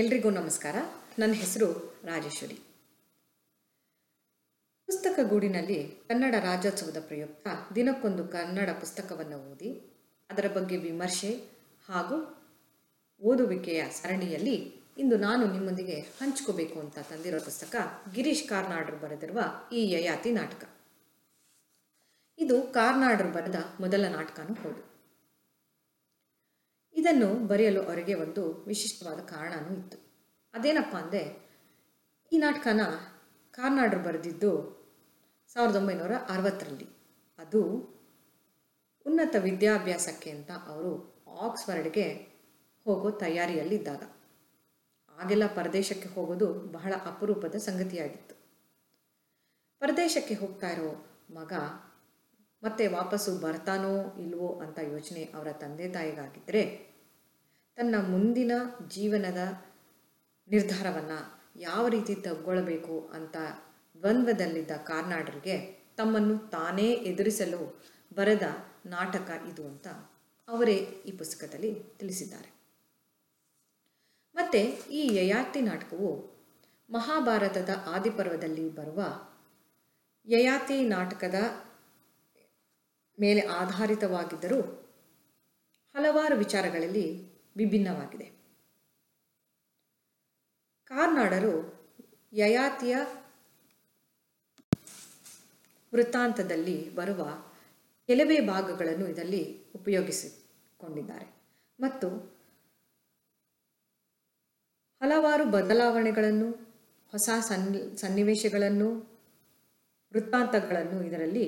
ಎಲ್ರಿಗೂ ನಮಸ್ಕಾರ. ನನ್ನ ಹೆಸರು ರಾಜೇಶ್ವರಿ. ಪುಸ್ತಕ ಗೂಡಿನಲ್ಲಿ ಕನ್ನಡ ರಾಜ್ಯೋತ್ಸವದ ಪ್ರಯುಕ್ತ ದಿನಕ್ಕೊಂದು ಕನ್ನಡ ಪುಸ್ತಕವನ್ನು ಓದಿ, ಅದರ ಬಗ್ಗೆ ವಿಮರ್ಶೆ ಹಾಗೂ ಓದುವಿಕೆಯ ಸರಣಿಯಲ್ಲಿ ಇಂದು ನಾನು ನಿಮ್ಮೊಂದಿಗೆ ಹಂಚ್ಕೋಬೇಕು ಅಂತ ತಂದಿರೋ ಪುಸ್ತಕ ಗಿರೀಶ್ ಕಾರ್ನಾಡ್ರು ಬರೆದಿರುವ ಈ ಯಯಾತಿ ನಾಟಕ. ಇದು ಕಾರ್ನಾಡ್ರು ಬರೆದ ಮೊದಲ ನಾಟಕನೂ ಹೌದು. ಇದನ್ನು ಬರೆಯಲು ಅವರಿಗೆ ಒಂದು ವಿಶಿಷ್ಟವಾದ ಕಾರಣನೂ ಇತ್ತು. ಅದೇನಪ್ಪ ಅಂದರೆ, ಈ ನಾಟಕನ ಕಾರ್ನಾಡ್ರು ಬರೆದಿದ್ದು ಸಾವಿರದ ಒಂಬೈನೂರ ಅರವತ್ತರಲ್ಲಿ. ಅದು ಉನ್ನತ ವಿದ್ಯಾಭ್ಯಾಸಕ್ಕೆ ಅಂತ ಅವರು ಆಕ್ಸ್ಫರ್ಡ್ಗೆ ಹೋಗೋ ತಯಾರಿಯಲ್ಲಿದ್ದಾಗ. ಆಗೆಲ್ಲ ಪರದೇಶಕ್ಕೆ ಹೋಗೋದು ಬಹಳ ಅಪರೂಪದ ಸಂಗತಿಯಾಗಿತ್ತು. ಪರದೇಶಕ್ಕೆ ಹೋಗ್ತಾ ಇರೋ ಮಗ ಮತ್ತೆ ವಾಪಸ್ಸು ಬರ್ತಾನೋ ಇಲ್ವೋ ಅಂತ ಯೋಚನೆ ಅವರ ತಂದೆ ತಾಯಿಗಾಗಿದ್ದರೆ ತನ್ನ ಮುಂದಿನ ಜೀವನದ ನಿರ್ಧಾರವನ್ನು ಯಾವ ರೀತಿ ತಗೊಳ್ಬೇಕು ಅಂತ ದ್ವಂದ್ವದಲ್ಲಿದ್ದ ಕಾರ್ನಾಡರಿಗೆ ತಮ್ಮನ್ನು ತಾನೇ ಎದುರಿಸಲು ಬರೆದ ನಾಟಕ ಇದು ಅಂತ ಅವರೇ ಈ ಪುಸ್ತಕದಲ್ಲಿ ತಿಳಿಸಿದ್ದಾರೆ. ಮತ್ತು ಈ ಯಯಾತಿ ನಾಟಕವು ಮಹಾಭಾರತದ ಆದಿಪರ್ವದಲ್ಲಿ ಬರುವ ಯಯಾತಿ ನಾಟಕದ ಮೇಲೆ ಆಧಾರಿತವಾಗಿದ್ದರೂ ಹಲವಾರು ವಿಚಾರಗಳಲ್ಲಿ ವಿಭಿನ್ನವಾಗಿದೆ. ಕಾರ್ನಾಡರು ಯಯಾತಿಯ ವೃತ್ತಾಂತದಲ್ಲಿ ಬರುವ ಕೆಲವೇ ಭಾಗಗಳನ್ನು ಇದರಲ್ಲಿ ಉಪಯೋಗಿಸಿಕೊಂಡಿದ್ದಾರೆ. ಮತ್ತು ಹಲವಾರು ಬದಲಾವಣೆಗಳನ್ನು, ಹೊಸ ಸನ್ನಿ ಸನ್ನಿವೇಶಗಳನ್ನು, ವೃತ್ತಾಂತಗಳನ್ನು ಇದರಲ್ಲಿ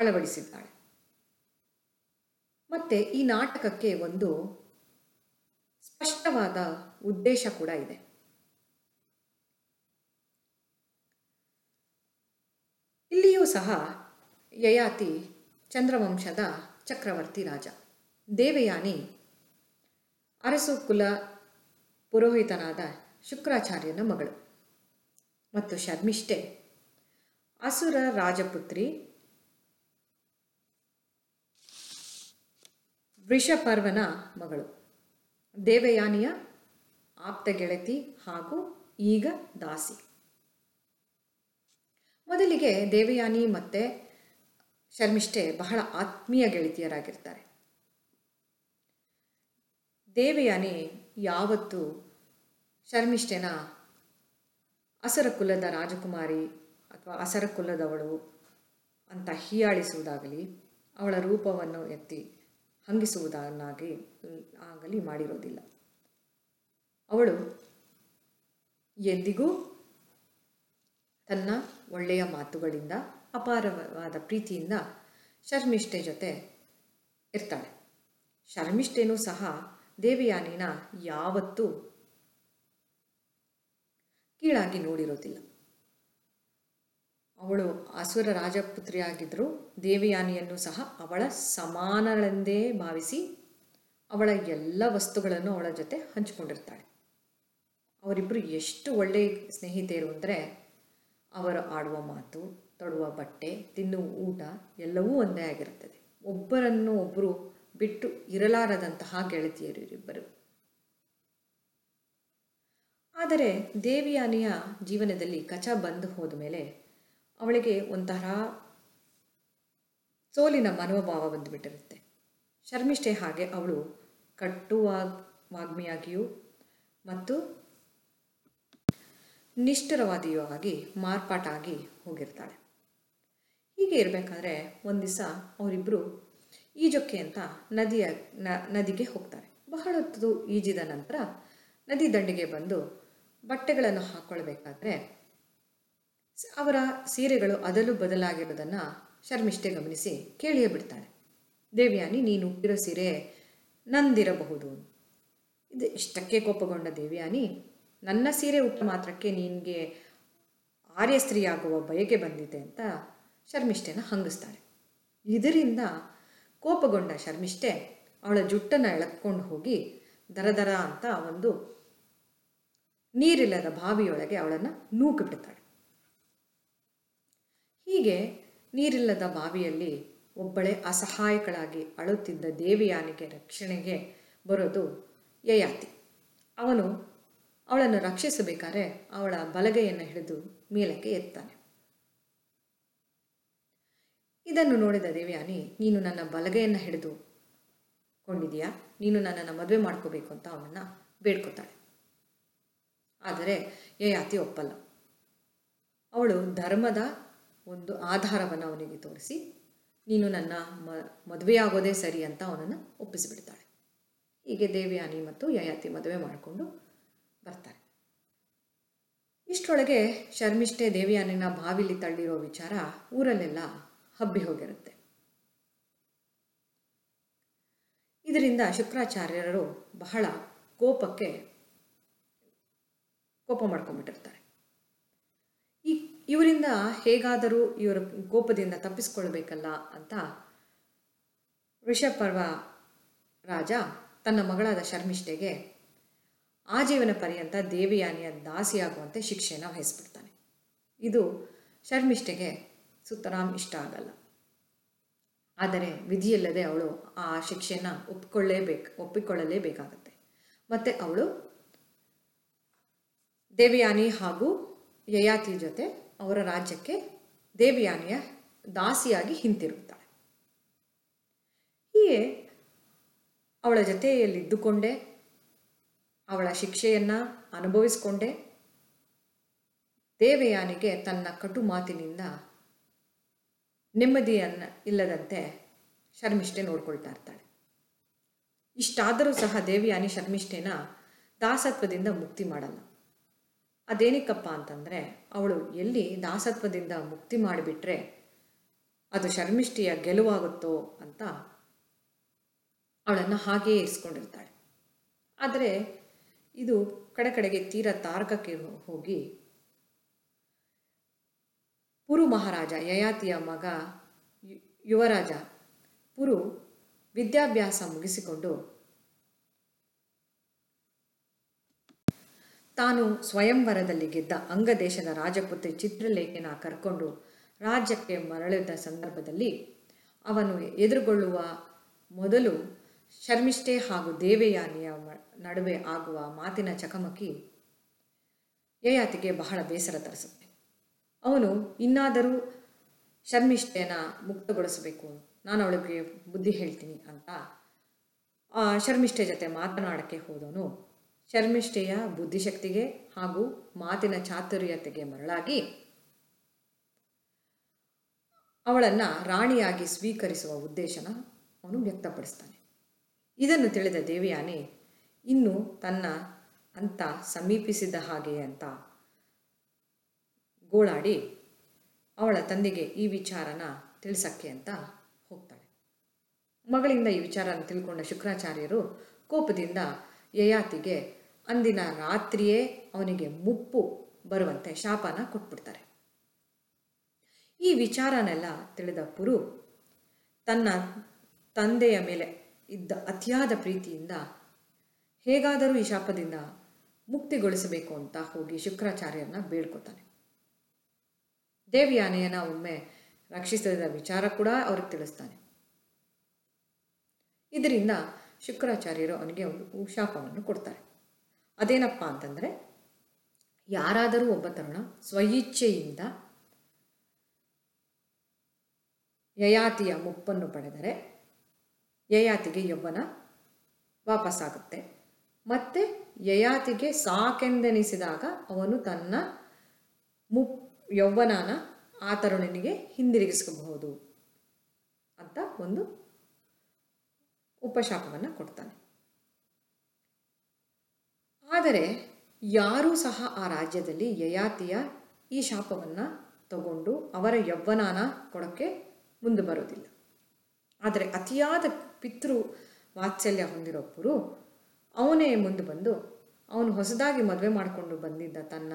ಅಳವಡಿಸಿದ್ದಾಳೆ ಮತ್ತು ಈ ನಾಟಕಕ್ಕೆ ಒಂದು ಸ್ಪಷ್ಟವಾದ ಉದ್ದೇಶ ಕೂಡ ಇದೆ. ಇಲ್ಲಿಯೂ ಸಹ ಯಯಾತಿ ಚಂದ್ರವಂಶದ ಚಕ್ರವರ್ತಿ ರಾಜ. ದೇವಯಾನಿ ಅರಸು ಕುಲ ಪುರೋಹಿತನಾದ ಶುಕ್ರಾಚಾರ್ಯನ ಮಗಳು. ಮತ್ತು ಶರ್ಮಿಷ್ಠೆ ಅಸುರ ರಾಜಪುತ್ರಿ ವೃಷಪರ್ವನ ಮಗಳು. ದೇವಯಾನಿಯ ಆಪ್ತ ಗೆಳತಿ ಹಾಗೂ ಈಗ ದಾಸಿ. ಮೊದಲಿಗೆ ದೇವಯಾನಿ ಮತ್ತು ಶರ್ಮಿಷ್ಠೆ ಬಹಳ ಆತ್ಮೀಯ ಗೆಳತಿಯರಾಗಿರ್ತಾರೆ. ದೇವಯಾನಿ ಯಾವತ್ತು ಶರ್ಮಿಷ್ಠೆನ ಅಸರ ಕುಲದ ರಾಜಕುಮಾರಿ ಅಥವಾ ಅಸರ ಕುಲದವಳು ಅಂತ ಹೀಯಾಳಿಸುವುದಾಗಲಿ ಅವಳ ರೂಪವನ್ನು ಎತ್ತಿ ಹಂಗಿಸುವುದನ್ನಾಗಿ ಆಗಲಿ ಮಾಡಿರೋದಿಲ್ಲ. ಅವಳು ಎಂದಿಗೂ ತನ್ನ ಒಳ್ಳೆಯ ಮಾತುಗಳಿಂದ ಅಪಾರವಾದ ಪ್ರೀತಿಯಿಂದ ಶರ್ಮಿಷ್ಠೆ ಜೊತೆ ಇರ್ತಾಳೆ. ಶರ್ಮಿಷ್ಠೆನೂ ಸಹ ದೇವಯಾನಿನ ಯಾವತ್ತೂ ಕೀಳಾಗಿ ನೋಡಿರೋದಿಲ್ಲ. ಅವಳು ಅಸುರ ರಾಜಪುತ್ರಿಯಾಗಿದ್ದರೂ ದೇವಯಾನಿಯನ್ನು ಸಹ ಅವಳ ಸಮಾನಗಳೆಂದೇ ಭಾವಿಸಿ ಅವಳ ಎಲ್ಲ ವಸ್ತುಗಳನ್ನು ಅವಳ ಜೊತೆ ಹಂಚಿಕೊಂಡಿರ್ತಾಳೆ. ಅವರಿಬ್ಬರು ಎಷ್ಟು ಒಳ್ಳೆಯ ಸ್ನೇಹಿತೆಯರು ಅಂದರೆ ಅವರು ಆಡುವ ಮಾತು, ತೊಡುವ ಬಟ್ಟೆ, ತಿನ್ನುವ ಊಟ ಎಲ್ಲವೂ ಒಂದೇ ಆಗಿರುತ್ತದೆ. ಒಬ್ಬರನ್ನು ಒಬ್ಬರು ಬಿಟ್ಟು ಇರಲಾರದಂತಹ ಗೆಳತಿಯರು ಇವರಿಬ್ಬರು ಆದರೆ ದೇವಿಯಾನಿಯ ಜೀವನದಲ್ಲಿ ಕಚ ಬಂದು ಹೋದ ಮೇಲೆ ಅವಳಿಗೆ ಒಂಥರ ಸೋಲಿನ ಮನೋಭಾವ ಬಂದುಬಿಟ್ಟಿರುತ್ತೆ. ಶರ್ಮಿಷ್ಠೆ ಹಾಗೆ ಅವಳು ಕಟ್ಟುವಾಗ್ ವಾಗ್ಮಿಯಾಗಿಯೂ ಮತ್ತು ನಿಷ್ಠುರವಾದಿಯೂ ಆಗಿ ಮಾರ್ಪಾಟಾಗಿ ಹೋಗಿರ್ತಾಳೆ. ಹೀಗೆ ಇರಬೇಕಾದ್ರೆ ಒಂದು ದಿವಸ ಅವರಿಬ್ಬರು ಈಜೊಕ್ಕೆ ಅಂತ ನದಿಯ ನದಿಗೆ ಹೋಗ್ತಾರೆ. ಬಹಳ ಹೊತ್ತು ಈಜಿದ ನಂತರ ನದಿ ದಂಡಿಗೆ ಬಂದು ಬಟ್ಟೆಗಳನ್ನು ಹಾಕ್ಕೊಳ್ಬೇಕಾದ್ರೆ ಅವರ ಸೀರೆಗಳು ಅದಲು ಬದಲಾಗಿರೋದನ್ನು ಶರ್ಮಿಷ್ಠೆ ಗಮನಿಸಿ ಕೇಳಿಯೇ ಬಿಡ್ತಾಳೆ. ದೇವ್ಯಾನಿ, ನೀನು ಉಟ್ಟಿರೋ ಸೀರೆ ನಂದಿರಬಹುದು. ಇದು ಇಷ್ಟಕ್ಕೆ ಕೋಪಗೊಂಡ ದೇವ್ಯಾನಿ, ನನ್ನ ಸೀರೆ ಉಟ್ಟ ಮಾತ್ರಕ್ಕೆ ನಿನಗೆ ಆರ್ಯ ಸ್ತ್ರೀಯಾಗುವ ಬಯಕೆ ಬಂದಿದೆ ಅಂತ ಶರ್ಮಿಷ್ಠೆನ ಹಂಗಿಸ್ತಾಳೆ. ಇದರಿಂದ ಕೋಪಗೊಂಡ ಶರ್ಮಿಷ್ಠೆ ಅವಳ ಜುಟ್ಟನ್ನು ಎಳಕೊಂಡು ಹೋಗಿ ದರದರ ಅಂತ ಒಂದು ನೀರಿಲ್ಲದ ಬಾವಿಯೊಳಗೆ ಅವಳನ್ನು ನೂಕು ಬಿಡ್ತಾಳೆ ಹೀಗೆ ನೀರಿಲ್ಲದ ಬಾವಿಯಲ್ಲಿ ಒಬ್ಬಳೆ ಅಸಹಾಯಕಳಾಗಿ ಅಳುತ್ತಿದ್ದ ದೇವಿಯಾನಿಗೆ ರಕ್ಷಣೆಗೆ ಬರೋದು ಯಯಾತಿ. ಅವನು ಅವಳನ್ನು ರಕ್ಷಿಸಬೇಕಾದ್ರೆ ಅವಳ ಬಲಗೈಯನ್ನು ಹಿಡಿದು ಮೇಲಕ್ಕೆ ಎತ್ತಾನೆ. ಇದನ್ನು ನೋಡಿದ ದೇವಯಾನಿ, ನೀನು ನನ್ನ ಬಲಗೈಯನ್ನು ಹಿಡಿದು ಕೊಂಡಿದೀಯಾ? ನೀನು ನನ್ನನ್ನು ಮದುವೆ ಮಾಡ್ಕೋಬೇಕು ಅಂತ ಅವನನ್ನು ಬೇಡ್ಕೊತಾಳೆ. ಆದರೆ ಯಯಾತಿ ಒಪ್ಪಲ್ಲ. ಅವಳು ಧರ್ಮದ ಒಂದು ಆಧಾರವನ್ನು ಅವನಿಗೆ ತೋರಿಸಿ, ನೀನು ನನ್ನ ಮ, ಮದುವೆಯಾಗೋದೇ ಸರಿ ಅಂತ ಅವನನ್ನು ಒಪ್ಪಿಸಿಬಿಡ್ತಾಳೆ. ಹೀಗೆ ದೇವಯಾನಿ ಮತ್ತು ಯಯಾತಿ ಮದುವೆ ಮಾಡಿಕೊಂಡು ಬರ್ತಾರೆ. ಇಷ್ಟರೊಳಗೆ ಶರ್ಮಿಷ್ಠೆ ದೇವಯಾನಿನ ಬಾವಿಲಿ ತಳ್ಳಿರೋ ವಿಚಾರ ಊರಲ್ಲೆಲ್ಲ ಹಬ್ಬಿ ಹೋಗಿರುತ್ತೆ. ಇದರಿಂದ ಶುಕ್ರಾಚಾರ್ಯರು ಬಹಳ ಕೋಪಕ್ಕೆ ಕೋಪ ಮಾಡ್ಕೊಂಡ್ಬಿಟ್ಟಿರ್ತಾರೆ. ಇವರಿಂದ ಹೇಗಾದರೂ ಇವರ ಕೋಪದಿಂದ ತಪ್ಪಿಸಿಕೊಳ್ಬೇಕಲ್ಲ ಅಂತ ಋಷಪರ್ವ ರಾಜ ತನ್ನ ಮಗಳಾದ ಶರ್ಮಿಷ್ಠೆಗೆ ಆಜೀವನ ಪರ್ಯಂತ ದೇವಿಯಾನಿಯ ದಾಸಿಯಾಗುವಂತೆ ಶಿಕ್ಷೆಯನ್ನು ವಹಿಸ್ಬಿಡ್ತಾನೆ. ಇದು ಶರ್ಮಿಷ್ಠೆಗೆ ಸುತರಾಮ್ ಇಷ್ಟ ಆಗಲ್ಲ. ಆದರೆ ವಿಧಿಯಲ್ಲದೆ ಅವಳು ಆ ಶಿಕ್ಷೆಯನ್ನು ಒಪ್ಪಿಕೊಳ್ಳೇಬೇಕು ಒಪ್ಪಿಕೊಳ್ಳಲೇಬೇಕಾಗತ್ತೆ. ಮತ್ತು ಅವಳು ದೇವಯಾನಿ ಹಾಗೂ ಯಯಾತಿ ಜೊತೆ ಅವರ ರಾಜ್ಯಕ್ಕೆ ದೇವಯಾನಿಯ ದಾಸಿಯಾಗಿ ಹಿಂತಿರುಗುತ್ತಾಳೆ ಹೀಗೆ ಅವಳ ಜೊತೆಯಲ್ಲಿದ್ದುಕೊಂಡೇ, ಅವಳ ಶಿಕ್ಷೆಯನ್ನು ಅನುಭವಿಸಿಕೊಂಡೇ, ದೇವಯಾನಿಗೆ ತನ್ನ ಕಟು ಮಾತಿನಿಂದ ನೆಮ್ಮದಿಯನ್ನು ಇಲ್ಲದಂತೆ ಶರ್ಮಿಷ್ಠೆ ನೋಡ್ಕೊಳ್ತಾ ಇರ್ತಾಳೆ. ಇಷ್ಟಾದರೂ ಸಹ ದೇವಿಯಾನಿ ಶರ್ಮಿಷ್ಠೆನ ದಾಸತ್ವದಿಂದ ಮುಕ್ತಿ ಮಾಡಲ್ಲ. ಅದೇನಕ್ಕಪ್ಪ ಅಂತಂದರೆ, ಅವಳು ಎಲ್ಲಿ ದಾಸತ್ವದಿಂದ ಮುಕ್ತಿ ಮಾಡಿಬಿಟ್ರೆ ಅದು ಶರ್ಮಿಷ್ಠಿಯ ಗೆಲುವಾಗುತ್ತೋ ಅಂತ ಅವಳನ್ನು ಹಾಗೆಯೇ ಇರಿಸ್ಕೊಂಡಿರ್ತಾಳೆ. ಆದರೆ ಇದು ಕಡೆ ಕಡೆಗೆ ತೀರ ತಾರಕಕ್ಕೆ ಹೋಗಿ ಪುರು ಮಹಾರಾಜ, ಯಯಾತಿಯ ಮಗ ಯುವರಾಜ ಪುರು ವಿದ್ಯಾಭ್ಯಾಸ ಮುಗಿಸಿಕೊಂಡು ತಾನು ಸ್ವಯಂವರದಲ್ಲಿ ಗೆದ್ದ ಅಂಗದೇಶದ ರಾಜಪುತ್ರಿ ಚಿತ್ರಲೇಖನ ಕರ್ಕೊಂಡು ರಾಜ್ಯಕ್ಕೆ ಮರಳಿದ ಸಂದರ್ಭದಲ್ಲಿ ಅವನು ಎದುರುಗೊಳ್ಳುವ ಮೊದಲು ಶರ್ಮಿಷ್ಠೆ ಹಾಗೂ ದೇವಯಾನಿಯ ನಡುವೆ ಆಗುವ ಮಾತಿನ ಚಕಮಕಿ ಯಯಾತಿಗೆ ಬಹಳ ಬೇಸರ ತರಿಸುತ್ತೆ. ಅವನು, ಇನ್ನಾದರೂ ಶರ್ಮಿಷ್ಠೆನ ಮುಕ್ತಗೊಳಿಸಬೇಕು. ನಾನು ಅವಳಿಗೆ ಬುದ್ಧಿ ಹೇಳ್ತೀನಿ ಅಂತ ಆ ಶರ್ಮಿಷ್ಠೆ ಜೊತೆ ಮಾತನಾಡಕ್ಕೆ ಹೋದವನು ಶರ್ಮಿಷ್ಠೆಯ ಬುದ್ಧಿಶಕ್ತಿಗೆ ಹಾಗೂ ಮಾತಿನ ಚಾತುರ್ಯತೆಗೆ ಮರಳಾಗಿ ಅವಳನ್ನು ರಾಣಿಯಾಗಿ ಸ್ವೀಕರಿಸುವ ಉದ್ದೇಶನ ಅವನು ವ್ಯಕ್ತಪಡಿಸ್ತಾನೆ. ಇದನ್ನು ತಿಳಿದ ದೇವಿಯಾನೆ, ಇನ್ನು ತನ್ನ ಅಂತ ಸಮೀಪಿಸಿದ ಹಾಗೆ ಅಂತ ಗೋಳಾಡಿ ಅವಳ ತಂದೆಗೆ ಈ ವಿಚಾರನ ತಿಳಿಸಕ್ಕೆ ಅಂತ ಹೋಗ್ತಾಳೆ. ಮಗಳಿಂದ ಈ ವಿಚಾರನ ತಿಳ್ಕೊಂಡ ಶುಕ್ರಾಚಾರ್ಯರು ಕೋಪದಿಂದ ಯಯಾತಿಗೆ ಅಂದಿನ ರಾತ್ರಿಯೇ ಅವನಿಗೆ ಮುಪ್ಪು ಬರುವಂತೆ ಶಾಪನ ಕೊಟ್ಬಿಡ್ತಾರೆ. ಈ ವಿಚಾರನೆಲ್ಲ ತಿಳಿದ ಪುರು ತನ್ನ ತಂದೆಯ ಮೇಲೆ ಇದ್ದ ಅತಿಯಾದ ಪ್ರೀತಿಯಿಂದ ಹೇಗಾದರೂ ಈ ಶಾಪದಿಂದ ಮುಕ್ತಿಗೊಳಿಸಬೇಕು ಅಂತ ಹೋಗಿ ಶುಕ್ರಾಚಾರ್ಯರನ್ನ ಬೇಡ್ಕೋತಾನೆ. ದೇವಿಯಾನೆಯನ್ನ ಒಮ್ಮೆ ರಕ್ಷಿಸಿದ ವಿಚಾರ ಕೂಡ ಅವ್ರಿಗೆ ತಿಳಿಸ್ತಾನೆ. ಇದರಿಂದ ಶುಕ್ರಾಚಾರ್ಯರು ಅವನಿಗೆ ಒಂದು ಶಾಪವನ್ನು ಕೊಡ್ತಾರೆ. ಅದೇನಪ್ಪ ಅಂತಂದರೆ, ಯಾರಾದರೂ ಒಬ್ಬ ತರುಣ ಸ್ವಇಚ್ಛೆಯಿಂದ ಯಯಾತಿಯ ಮುಪ್ಪನ್ನು ಪಡೆದರೆ ಯಯಾತಿಗೆ ಯೌವನ ವಾಪಸ್ಸಾಗುತ್ತೆ. ಮತ್ತು ಯಯಾತಿಗೆ ಸಾಕೆಂದೆನಿಸಿದಾಗ ಅವನು ತನ್ನ ಮುಪ್ ಯೌವನನ ಆ ತರುಣನಿಗೆ ಹಿಂದಿರುಗಿಸಬಹುದು ಅಂತ ಒಂದು ಉಪಶಾಪವನ್ನು ಕೊಡ್ತಾನೆ. ಆದರೆ ಯಾರೂ ಸಹ ಆ ರಾಜ್ಯದಲ್ಲಿ ಯಯಾತಿಯ ಈ ಶಾಪವನ್ನು ತಗೊಂಡು ಅವರ ಯೌವ್ವನಾನ ಕೊಡೋಕ್ಕೆ ಮುಂದೆ ಬರೋದಿಲ್ಲ ಆದರೆ ಅತಿಯಾದ ಪಿತೃ ವಾತ್ಸಲ್ಯ ಹೊಂದಿರೋಬ್ಬರು ಅವನೇ ಮುಂದೆ ಬಂದು ಅವನು ಹೊಸದಾಗಿ ಮದುವೆ ಮಾಡಿಕೊಂಡು ಬಂದಿದ್ದ ತನ್ನ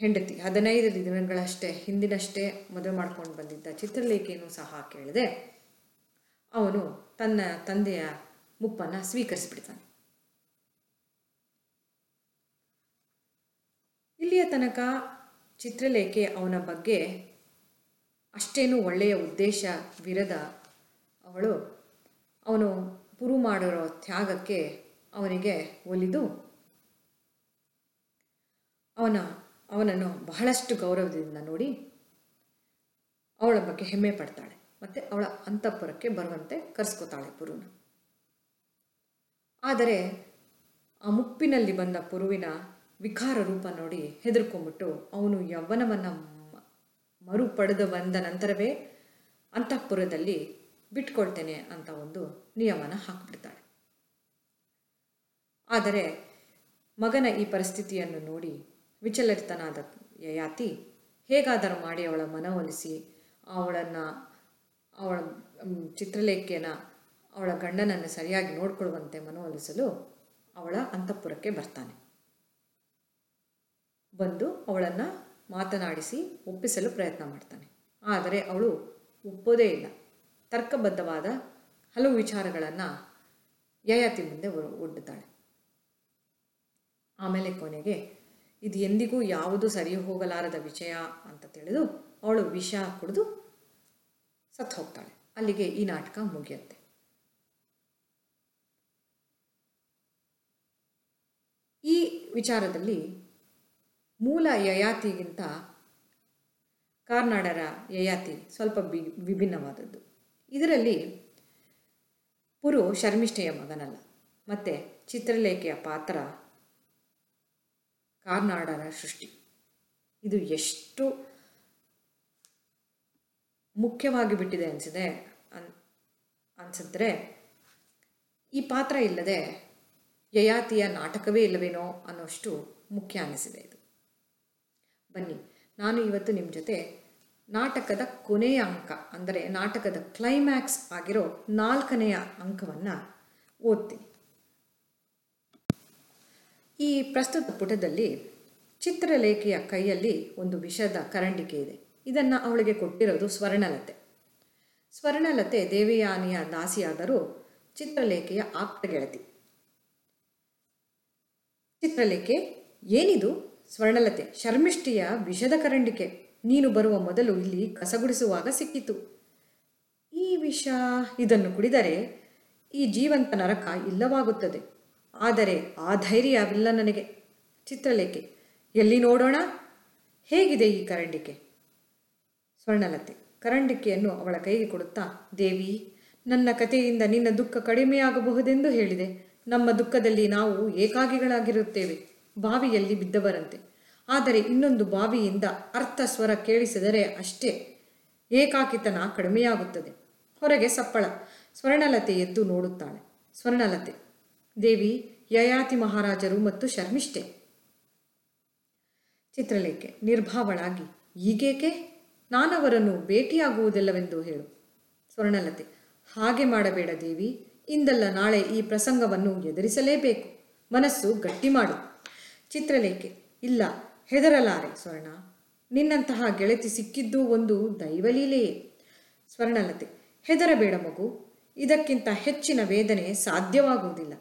ಹೆಂಡತಿ ಹದಿನೈದು ದಿನಗಳಷ್ಟೇ, ಹಿಂದಿನಷ್ಟೇ ಮದುವೆ ಮಾಡ್ಕೊಂಡು ಬಂದಿದ್ದ ಚಿತ್ರಲೇಖೆಯನ್ನು ಸಹ ಕೇಳಿದೆ. ಅವನು ತನ್ನ ತಂದೆಯ ಮುಪ್ಪನ್ನು ಸ್ವೀಕರಿಸಿಬಿಡ್ತಾನೆ. ಇಲ್ಲಿಯ ತನಕ ಚಿತ್ರಲೇಖೆ ಅವನ ಬಗ್ಗೆ ಅಷ್ಟೇನು ಒಳ್ಳೆಯ ಉದ್ದೇಶ ವಿರದ ಅವಳು ಅವನು ಪುರು ಮಾಡಿರೋ ತ್ಯಾಗಕ್ಕೆ ಅವನಿಗೆ ಒಲಿದು ಅವನ, ಅವನನ್ನು ಬಹಳಷ್ಟು ಗೌರವದಿಂದ ನೋಡಿ ಅವಳ ಬಗ್ಗೆ ಹೆಮ್ಮೆ ಪಡ್ತಾಳೆ. ಮತ್ತು ಅವಳ ಅಂತಃಪುರಕ್ಕೆ ಬರುವಂತೆ ಕರೆಸ್ಕೋತಾಳೆ ಪುರುನ. ಆದರೆ ಆ ಮುಪ್ಪಿನಲ್ಲಿ ಬಂದ ಪುರುವಿನ ವಿಕಾರ ರೂಪ ನೋಡಿ ಹೆದರ್ಕೊಂಡ್ಬಿಟ್ಟು ಅವನು ಯೌವನವನ್ನು ಮರು ಪಡೆದು ಬಂದ ನಂತರವೇ ಅಂತಃಪುರದಲ್ಲಿ ಬಿಟ್ಕೊಳ್ತೇನೆ ಅಂತ ಒಂದು ನಿಯಮನ ಹಾಕಿಬಿಡ್ತಾಳೆ. ಆದರೆ ಮಗನ ಈ ಪರಿಸ್ಥಿತಿಯನ್ನು ನೋಡಿ ವಿಚಲಿತನಾದ ಯಯಾತಿ ಹೇಗಾದರೂ ಮಾಡಿ ಅವಳ ಮನವೊಲಿಸಿ ಅವಳನ್ನು, ಅವಳ ಚಿತ್ರಲೇಖೆನ ಅವಳ ಗಂಡನನ್ನು ಸರಿಯಾಗಿ ನೋಡಿಕೊಳ್ಳುವಂತೆ ಮನವೊಲಿಸಲು ಅವಳ ಅಂತಃಪುರಕ್ಕೆ ಬರ್ತಾನೆ. ಬಂದು ಅವಳನ್ನು ಮಾತನಾಡಿಸಿ ಒಪ್ಪಿಸಲು ಪ್ರಯತ್ನ ಮಾಡ್ತಾನೆ. ಆದರೆ ಅವಳು ಒಪ್ಪೋದೇ ಇಲ್ಲ. ತರ್ಕಬದ್ಧವಾದ ಹಲವು ವಿಚಾರಗಳನ್ನು ಯಯಾತಿ ಮುಂದೆ ಒಡ್ಡುತ್ತಾಳೆ. ಆಮೇಲೆ ಕೊನೆಗೆ, ಇದು ಎಂದಿಗೂ ಯಾವುದು ಸರಿ ಹೋಗಲಾರದ ವಿಷಯ ಅಂತ ತಿಳಿದು ಅವಳು ವಿಷ ಕುಡಿದು ಸತ್ತು ಹೋಗ್ತಾಳೆ. ಅಲ್ಲಿಗೆ ಈ ನಾಟಕ ಮುಗಿಯುತ್ತೆ. ಈ ವಿಚಾರದಲ್ಲಿ ಮೂಲ ಯಯಾತಿಗಿಂತ ಕಾರ್ನಾಡರ ಯಯಾತಿ ಸ್ವಲ್ಪ ಬಿ, ವಿಭಿನ್ನವಾದದ್ದು. ಇದರಲ್ಲಿ ಪುರು ಶರ್ಮಿಷ್ಠೆಯ ಮಗನಲ್ಲ, ಮತ್ತು ಚಿತ್ರಲೇಖೆಯ ಪಾತ್ರ ಕಾರ್ನಾಡರ ಸೃಷ್ಟಿ. ಇದು ಎಷ್ಟು ಮುಖ್ಯವಾಗಿ ಬಿಟ್ಟಿದೆ ಅನಿಸಿದೆ ಅನ್, ಅನಿಸಿದ್ರೆ ಈ ಪಾತ್ರ ಇಲ್ಲದೆ ಯಯಾತಿಯ ನಾಟಕವೇ ಇಲ್ಲವೇನೋ ಅನ್ನೋಷ್ಟು ಮುಖ್ಯ ಅನಿಸಿದೆ ಇದು. ಬನ್ನಿ. ನಾನು ಇವತ್ತು ನಿಮ್ಮ ಜೊತೆ ನಾಟಕದ ಕೊನೆಯ ಅಂಕ, ಅಂದರೆ ನಾಟಕದ ಕ್ಲೈಮ್ಯಾಕ್ಸ್ ಆಗಿರೋ ನಾಲ್ಕನೆಯ ಅಂಕವನ್ನು ಓದ್ತೀನಿ. ಈ ಪ್ರಸ್ತುತ ಪುಟದಲ್ಲಿ ಚಿತ್ರಲೇಖೆಯ ಕೈಯಲ್ಲಿ ಒಂದು ವಿಷದ ಕರಂಡಿಕೆ ಇದೆ. ಇದನ್ನು ಅವಳಿಗೆ ಕೊಟ್ಟಿರೋದು ಸ್ವರ್ಣಲತೆ. ಸ್ವರ್ಣಲತೆ ದೇವಯಾನಿಯ ದಾಸಿಯಾದರೂ ಚಿತ್ರಲೇಖೆಯ ಆಪ್ತ ಗೆಳತಿ. ಚಿತ್ರಲೇಖೆ, ಏನಿದು? ಸ್ವರ್ಣಲತೆ. ಶರ್ಮಿಷ್ಠಿಯ ವಿಷದ ಕರಂಡಿಕೆ. ನೀನು ಬರುವ ಮೊದಲು ಇಲ್ಲಿ ಕಸಗುಡಿಸುವಾಗ ಸಿಕ್ಕಿತು. ಈ ವಿಷ, ಇದನ್ನು ಕುಡಿದರೆ ಈ ಜೀವಂತ ನರಕ ಇಲ್ಲವಾಗುತ್ತದೆ. ಆದರೆ ಆ ಧೈರ್ಯವಿಲ್ಲ ನನಗೆ. ಚಿತ್ರಲೇಖೆ, ಎಲ್ಲಿ ನೋಡೋಣ? ಹೇಗಿದೆ ಈ ಕರಂಡಿಕೆ? ಸ್ವರ್ಣಲತೆ, ಕರಂಡಿಕೆಯನ್ನು ಅವಳ ಕೈಗೆ ಕೊಡುತ್ತಾ, ದೇವಿ, ನನ್ನ ಕಥೆಯಿಂದ ನಿನ್ನ ದುಃಖ ಕಡಿಮೆಯಾಗಬಹುದೆಂದು ಹೇಳಿದೆ. ನಮ್ಮ ದುಃಖದಲ್ಲಿ ನಾವು ಏಕಾಗಿಗಳಾಗಿರುತ್ತೇವೆ. ಬಾವಿಯಲ್ಲಿ ಬಿದ್ದವರಂತೆ. ಆದರೆ ಇನ್ನೊಂದು ಬಾವಿಯಿಂದ ಅರ್ಥ ಸ್ವರ ಕೇಳಿಸಿದರೆ ಅಷ್ಟೇ. ಏಕಾಕಿತನ ಕಡಿಮೆಯಾಗುತ್ತದೆ. ಹೊರಗೆ ಸಪ್ಪಳ. ಸ್ವರ್ಣಲತೆ ಎದ್ದು ನೋಡುತ್ತಾಳೆ. ಸ್ವರ್ಣಲತೆ. ದೇವಿ, ಯಯಾತಿ ಮಹಾರಾಜರು ಮತ್ತು ಶರ್ಮಿಷ್ಠೆ. ಚಿತ್ರಲೇಖೆ. ನಿರ್ಭಾವಳಾಗಿ ಈಗೇಕೆ ನಾನವರನ್ನು ಭೇಟಿಯಾಗುವುದಿಲ್ಲವೆಂದು ಹೇಳು. ಸ್ವರ್ಣಲತೆ. ಹಾಗೆ ಮಾಡಬೇಡ ದೇವಿ. ಇಂದಲ್ಲ ನಾಳೆ ಈ ಪ್ರಸಂಗವನ್ನು ಎದುರಿಸಲೇಬೇಕು. ಮನಸ್ಸು ಗಟ್ಟಿ ಮಾಡು ಚಿತ್ರಲೇಖೆ. ಇಲ್ಲ, ಹೆದರಲಾರೆ, ಸ್ವರ್ಣ. ನಿನ್ನಂತಹ ಗೆಳತಿ ಸಿಕ್ಕಿದ್ದು ಒಂದು ದೈವಲೀಲೆಯೇ ಸ್ವರ್ಣಲತೆ. ಹೆದರಬೇಡ ಮಗು. ಇದಕ್ಕಿಂತ ಹೆಚ್ಚಿನ ವೇದನೆ ಸಾಧ್ಯವಾಗುವುದಿಲ್ಲ.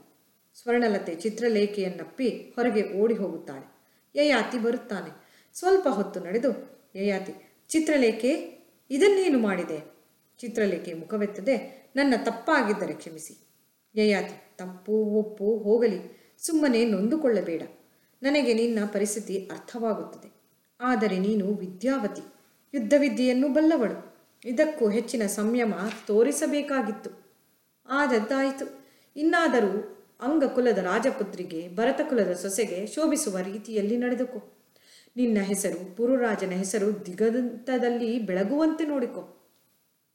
ಸ್ವರ್ಣಲತೆ ಚಿತ್ರಲೇಖೆಯನ್ನಪ್ಪಿ ಹೊರಗೆ ಓಡಿ ಹೋಗುತ್ತಾಳೆ. ಯಯಾತಿ ಬರುತ್ತಾನೆ. ಸ್ವಲ್ಪ ಹೊತ್ತು ನಡೆದು, ಯಯಾತಿ, ಚಿತ್ರಲೇಖೆ, ಇದನ್ನೇನು ಮಾಡಿದೆ? ಚಿತ್ರಲೇಖೆ ಮುಖವೆತ್ತದೆ, ನನ್ನ ತಪ್ಪಾಗಿದ್ದರೆ ಕ್ಷಮಿಸಿ. ಯಯಾತಿ ತಪ್ಪು ಒಪ್ಪು, ಹೋಗಲಿ. ಸುಮ್ಮನೆ ನೊಂದುಕೊಳ್ಳಬೇಡ. ನನಗೆ ನಿನ್ನ ಪರಿಸ್ಥಿತಿ ಅರ್ಥವಾಗುತ್ತದೆ. ಆದರೆ ನೀನು ವಿದ್ಯಾವತಿ. ಯುದ್ಧವಿದ್ಯೆಯನ್ನು ಬಲ್ಲವಳು. ಇದಕ್ಕೂ ಹೆಚ್ಚಿನ ಸಂಯಮ ತೋರಿಸಬೇಕಾಗಿತ್ತು. ಆದದ್ದಾಯಿತು. ಇನ್ನಾದರೂ ಅಂಗಕುಲದ ರಾಜಪುತ್ರಿಗೆ, ಭರತಕುಲದ ಸೊಸೆಗೆ ಶೋಭಿಸುವ ರೀತಿಯಲ್ಲಿ ನಡೆದುಕೊ. ನಿನ್ನ ಹೆಸರು, ಪುರುರಾಜನ ಹೆಸರು ದಿಗಂತದಲ್ಲಿ ಬೆಳಗುವಂತೆ ನೋಡಿಕೊ.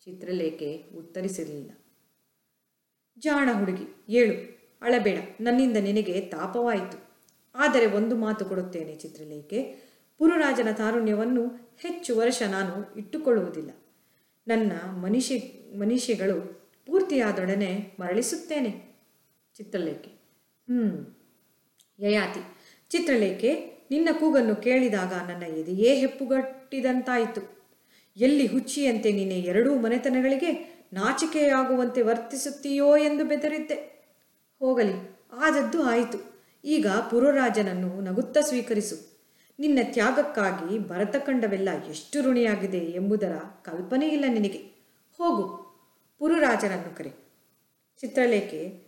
ಚಿತ್ರಲೇಖೆ ಉತ್ತರಿಸಲಿಲ್ಲ ಜಾಣ ಹುಡುಗಿ, ಏಳು. ಅಳಬೇಡ. ನನ್ನಿಂದ ನಿನಗೆ ತಾಪವಾಯಿತು. ಆದರೆ ಒಂದು ಮಾತು ಕೊಡುತ್ತೇನೆ ಚಿತ್ರಲೇಖೆ, ಪುರುರಾಜನ ತಾರುಣ್ಯವನ್ನು ಹೆಚ್ಚು ವರ್ಷ ನಾನು ಇಟ್ಟುಕೊಳ್ಳುವುದಿಲ್ಲ. ನನ್ನ ಮನಿಷಿ, ಮನಿಷಿಗಳು ಪೂರ್ತಿಯಾದೊಡನೆ ಮರಳಿಸುತ್ತೇನೆ ಚಿತ್ರಲೇಖೆ. ಹ್ಞೂ ಯಯಾತಿ. ಚಿತ್ರಲೇಖೆ, ನಿನ್ನ ಕೂಗನ್ನು ಕೇಳಿದಾಗ ನನ್ನ ಎದೆಯೇ ಹೆಪ್ಪುಗಟ್ಟಿದಂತಾಯಿತು. ಎಲ್ಲಿ ಹುಚ್ಚಿಯಂತೆ ನಿನ್ನೆ ಎರಡೂ ಮನೆತನಗಳಿಗೆ ನಾಚಿಕೆಯಾಗುವಂತೆ ವರ್ತಿಸುತ್ತೀಯೋ ಎಂದು ಬೆದರಿದ್ದೆ. ಹೋಗಲಿ, ಆದದ್ದು ಆಯಿತು. ಈಗ ಪುರರಾಜನನ್ನು ನಗುತ್ತಾ ಸ್ವೀಕರಿಸು. ನಿನ್ನ ತ್ಯಾಗಕ್ಕಾಗಿ ಭರತ ಕಂಡವೆಲ್ಲ ಎಷ್ಟು ಋಣಿಯಾಗಿದೆ ಎಂಬುದರ ಕಲ್ಪನೆ ಇಲ್ಲ ನಿನಗೆ. ಹೋಗು, ಪುರುರಾಜನನ್ನು ಕರೆ. ಚಿತ್ರಲೇಖೆ,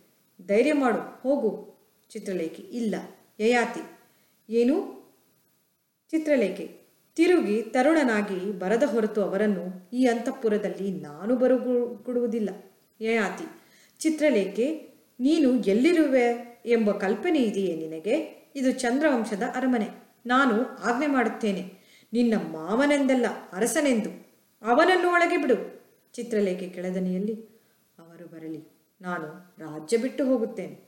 ಧೈರ್ಯ ಮಾಡು. ಹೋಗು, ಚಿತ್ರಲೇಖೆ. ಇಲ್ಲ, ಯಯಾತಿ. ಏನು? ಚಿತ್ರಲೇಖೆ, ತಿರುಗಿ ತರುಣನಾಗಿ ಬರದ ಹೊರತು ಅವರನ್ನು ಈ ಅಂತಃಪುರದಲ್ಲಿ ನಾನು ಬರುಗುಡುವುದಿಲ್ಲ ಯಯಾತಿ, ಚಿತ್ರಲೇಖೆ, ನೀನು ಎಲ್ಲಿರುವೆ? ಎಂಬ ಕಲ್ಪನೆ ಇದೆಯೇ ನಿನಗೆ? ಇದು ಚಂದ್ರವಂಶದ ಅರಮನೆ. ನಾನು ಆಜ್ಞೆ ಮಾಡುತ್ತೇನೆ. ನಿನ್ನ ಮಾವನೆಂದಲ್ಲ, ಅರಸನೆಂದು. ಅವನನ್ನು ಒಳಗೆ ಬಿಡು. ಚಿತ್ರಲೇಖೆ ಕೆಳದನಿಯಲ್ಲಿ, ಅವರು ಬರಲಿ. ನಾನು ರಾಜ್ಯ ಬಿಟ್ಟು ಹೋಗುತ್ತೇನೆ.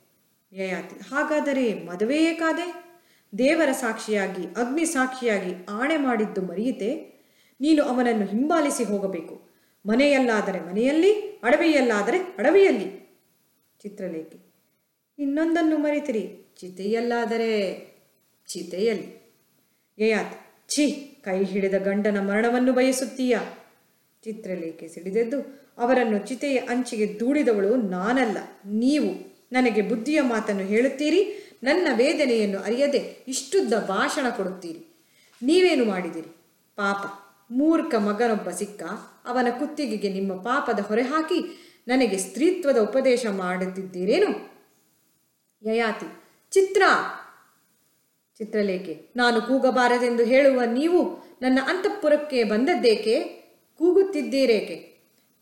ಯಯಾತಿ ಹಾಗಾದರೆ ಮದುವೆಯೇ ಕಾದೆ? ದೇವರ ಸಾಕ್ಷಿಯಾಗಿ, ಅಗ್ನಿ ಸಾಕ್ಷಿಯಾಗಿ ಆಣೆ ಮಾಡಿದ್ದು ಮರೆಯಿತೆ ನೀನು ಅವನನ್ನು ಹಿಂಬಾಲಿಸಿ ಹೋಗಬೇಕು. ಮನೆಯಲ್ಲಾದರೆ ಮನೆಯಲ್ಲಿ, ಅಡವಿಯಲ್ಲಾದರೆ ಅಡವಿಯಲ್ಲಿ. ಚಿತ್ರಲೇಖೆ ಇನ್ನೊಂದನ್ನು ಮರಿತಿರಿ. ಚಿತೆಯಲ್ಲಾದರೆ ಚಿತೆಯಲ್ಲಿ. ಏಯಾತ್, ಛೀ, ಕೈ ಹಿಡಿದ ಗಂಡನ ಮರಣವನ್ನು ಬಯಸುತ್ತೀಯಾ? ಚಿತ್ರಲೇಖೆ ಸಿಡಿದೆದ್ದು, ಅವರನ್ನು ಚಿತೆಯ ಅಂಚಿಗೆ ದೂಡಿದವಳು ನಾನಲ್ಲ. ನೀವು ನನಗೆ ಬುದ್ಧಿಯ ಮಾತನ್ನು ಹೇಳುತ್ತೀರಿ, ನನ್ನ ವೇದನೆಯನ್ನು ಅರಿಯದೆ ಇಷ್ಟುದ್ದ ಭಾಷಣ ಕೊಡುತ್ತೀರಿ. ನೀವೇನು ಮಾಡಿದಿರಿ? ಪಾಪ, ಮೂರ್ಖ ಮಗನೊಬ್ಬ ಸಿಕ್ಕ, ಅವನ ಕುತ್ತಿಗೆಗೆ ನಿಮ್ಮ ಪಾಪದ ಹೊರೆ ಹಾಕಿ ನನಗೆ ಸ್ತ್ರೀತ್ವದ ಉಪದೇಶ ಮಾಡುತ್ತಿದ್ದೀರೇನು? ಯಯಾತಿ. ಚಿತ್ರ. ಚಿತ್ರಲೇಖೆ. ನಾನು ಕೂಗಬಾರದೆಂದು ಹೇಳುವ ನೀವು ನನ್ನ ಅಂತಃಪುರಕ್ಕೆ ಬಂದದ್ದೇಕೆ? ಕೂಗುತ್ತಿದ್ದೀರೇಕೆ?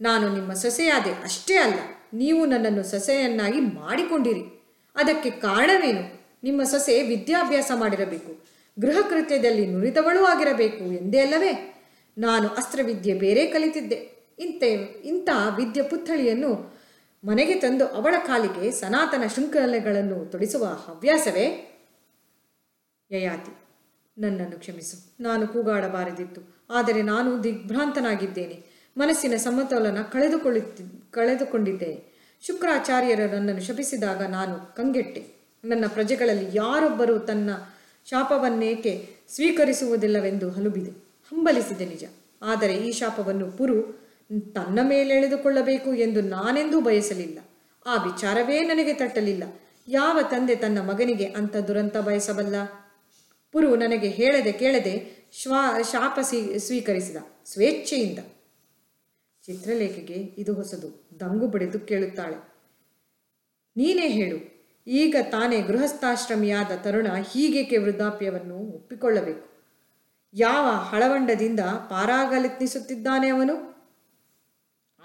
ನಾನು ನಿಮ್ಮ ಸೊಸೆಯಾದೆ ಅಷ್ಟೇ ಅಲ್ಲ, ನೀವು ನನ್ನನ್ನು ಸೊಸೆಯನ್ನಾಗಿ ಮಾಡಿಕೊಂಡಿರಿ. ಅದಕ್ಕೆ ಕಾರಣವೇನು? ನಿಮ್ಮ ಸೊಸೆ ವಿದ್ಯಾಭ್ಯಾಸ ಮಾಡಿರಬೇಕು, ಗೃಹ ಕೃತ್ಯದಲ್ಲಿ ನುರಿತವಳೂ ಆಗಿರಬೇಕು ಎಂದೇ ಅಲ್ಲವೇ? ನಾನು ಅಸ್ತ್ರವಿದ್ಯೆ ಬೇರೆ ಕಲಿತಿದ್ದೆ. ಇಂತೆ, ಇಂಥ ವಿದ್ಯೆ ಪುತ್ಥಳಿಯನ್ನು ಮನೆಗೆ ತಂದು ಅವಳ ಕಾಲಿಗೆ ಸನಾತನ ಶೃಂಖಲೆಗಳನ್ನು ತೊಡಿಸುವ ಹವ್ಯಾಸವೇ? ಯಯಾತಿ, ನನ್ನನ್ನು ಕ್ಷಮಿಸು. ನಾನು ಕೂಗಾಡಬಾರದಿತ್ತು. ಆದರೆ ನಾನು ದಿಗ್ಭ್ರಾಂತನಾಗಿದ್ದೇನೆ. ಮನಸ್ಸಿನ ಸಮತೋಲನ ಕಳೆದುಕೊಳ್ಳುತ್ತಿ, ಕಳೆದುಕೊಂಡಿದ್ದೆ. ಶುಕ್ರಾಚಾರ್ಯರು ನನ್ನನ್ನು ಶಪಿಸಿದಾಗ ನಾನು ಕಂಗೆಟ್ಟೆ. ನನ್ನ ಪ್ರಜೆಗಳಲ್ಲಿ ಯಾರೊಬ್ಬರೂ ತನ್ನ ಶಾಪವನ್ನೇಕೆ ಸ್ವೀಕರಿಸುವುದಿಲ್ಲವೆಂದು ಹಲುಬಿದೆ. ಹಂಬಲಿಸಿದೆ ನಿಜ. ಆದರೆ ಈ ಶಾಪವನ್ನು ಪುರು ತನ್ನ ಮೇಲೆ ಎಳೆದುಕೊಳ್ಳಬೇಕು ಎಂದು ನಾನೆಂದೂ ಬಯಸಲಿಲ್ಲ. ಆ ವಿಚಾರವೇ ನನಗೆ ತಟ್ಟಲಿಲ್ಲ. ಯಾವ ತಂದೆ ತನ್ನ ಮಗನಿಗೆ ಅಂಥ ದುರಂತ ಬಯಸಬಲ್ಲ? ಪುರು ನನಗೆ ಹೇಳದೆ ಕೇಳದೆ ಶ್ವಾ, ಶಾಪ ಸ್ವೀ- ಸ್ವೀಕರಿಸಿದ ಸ್ವೇಚ್ಛೆಯಿಂದ. ಚಿತ್ರಲೇಖೆಗೆ ಇದು ಹೊಸದು. ದಂಗು ಬಡಿದು ಕೇಳುತ್ತಾಳೆ. ನೀನೇ ಹೇಳು, ಈಗ ತಾನೇ ಗೃಹಸ್ಥಾಶ್ರಮಿಯಾದ ತರುಣ ಹೀಗೇಕೆ ವೃದ್ಧಾಪ್ಯವನ್ನು ಒಪ್ಪಿಕೊಳ್ಳಬೇಕು. ಯಾವ ಹಳವಂಡದಿಂದ ಪಾರಾಗಲೆತ್ನಿಸುತ್ತಿದ್ದಾನೆ ಅವನು?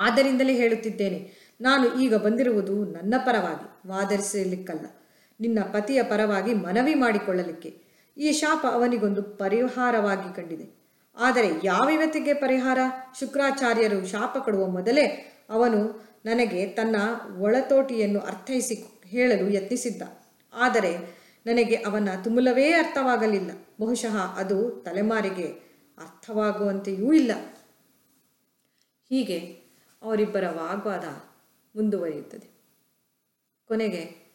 ಆದ್ದರಿಂದಲೇ ಹೇಳುತ್ತಿದ್ದೇನೆ. ನಾನು ಈಗ ಬಂದಿರುವುದು ನನ್ನ ಪರವಾಗಿ ವಾದರಿಸಲಿಕ್ಕಲ್ಲ. ನಿನ್ನ ಪತಿಯ ಪರವಾಗಿ ಮನವಿ ಮಾಡಿಕೊಳ್ಳಲಿಕ್ಕೆ. ಈ ಶಾಪ ಅವನಿಗೊಂದು ಪರಿಹಾರವಾಗಿ ಕಂಡಿದೆ. ಆದರೆ ಯಾವ ಇವತ್ತಿಗೆ ಪರಿಹಾರ? ಶುಕ್ರಾಚಾರ್ಯರು ಶಾಪ ಕೊಡುವ ಮೊದಲೇ ಅವನು ನನಗೆ ತನ್ನ ಒಳತೋಟಿಯನ್ನು ಅರ್ಥೈಸಿ ಹೇಳಲು ಯತ್ನಿಸಿದ್ದ. ಆದರೆ ನನಗೆ ಅವನ ತುಮುಲವೇ ಅರ್ಥವಾಗಲಿಲ್ಲ. ಬಹುಶಃ ಅದು ತಲೆಮಾರಿಗೆ ಅರ್ಥವಾಗುವಂತೆಯೂ ಇಲ್ಲ. ಹೀಗೆ ಅವರಿಬ್ಬರ ವಾಗ್ವಾದ ಮುಂದುವರಿಯುತ್ತದೆ. ಕೊನೆಗೆ,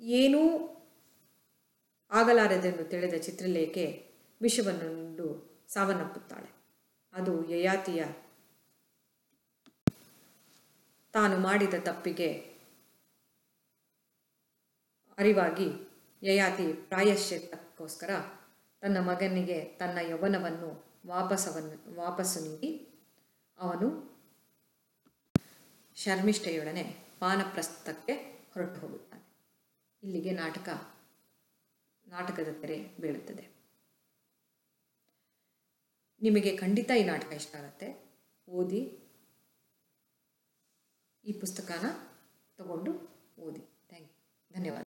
ಏನೂ ಆಗಲಾರದೆಂದು ತಿಳಿದ ಚಿತ್ರಲೇಖೆ ವಿಷವನ್ನುಂಡು ಸಾವನ್ನಪ್ಪುತ್ತಾಳೆ. ಅದು ಯಯಾತಿಯ ತಾನು ಮಾಡಿದ ತಪ್ಪಿಗೆ ಅರಿವಾಗಿ ಯಯಾತಿ ಪ್ರಾಯಶ್ಚಿತ್ತಕ್ಕೋಸ್ಕರ ತನ್ನ ಮಗನಿಗೆ ತನ್ನ ಯೌವನವನ್ನು ವಾಪಸವನ್ನು ವಾಪಸ್ಸು ನೀಡಿ ಅವನು ಶರ್ಮಿಷ್ಠೆಯೊಡನೆ ವಾನಪ್ರಸ್ಥಕ್ಕೆ ಹೊರಟು ಹೋಗುತ್ತಾನೆ. ಇಲ್ಲಿಗೆ ನಾಟಕ, ನಾಟಕದ ತೆರೆ ಬೀಳುತ್ತದೆ. ನಿಮಗೆ ಖಂಡಿತ ಈ ನಾಟಕ ಇಷ್ಟ ಆಗುತ್ತೆ. ಓದಿ, ಈ ಪುಸ್ತಕನ ತಗೊಂಡು ಓದಿ. Thank you. ಧನ್ಯವಾದ.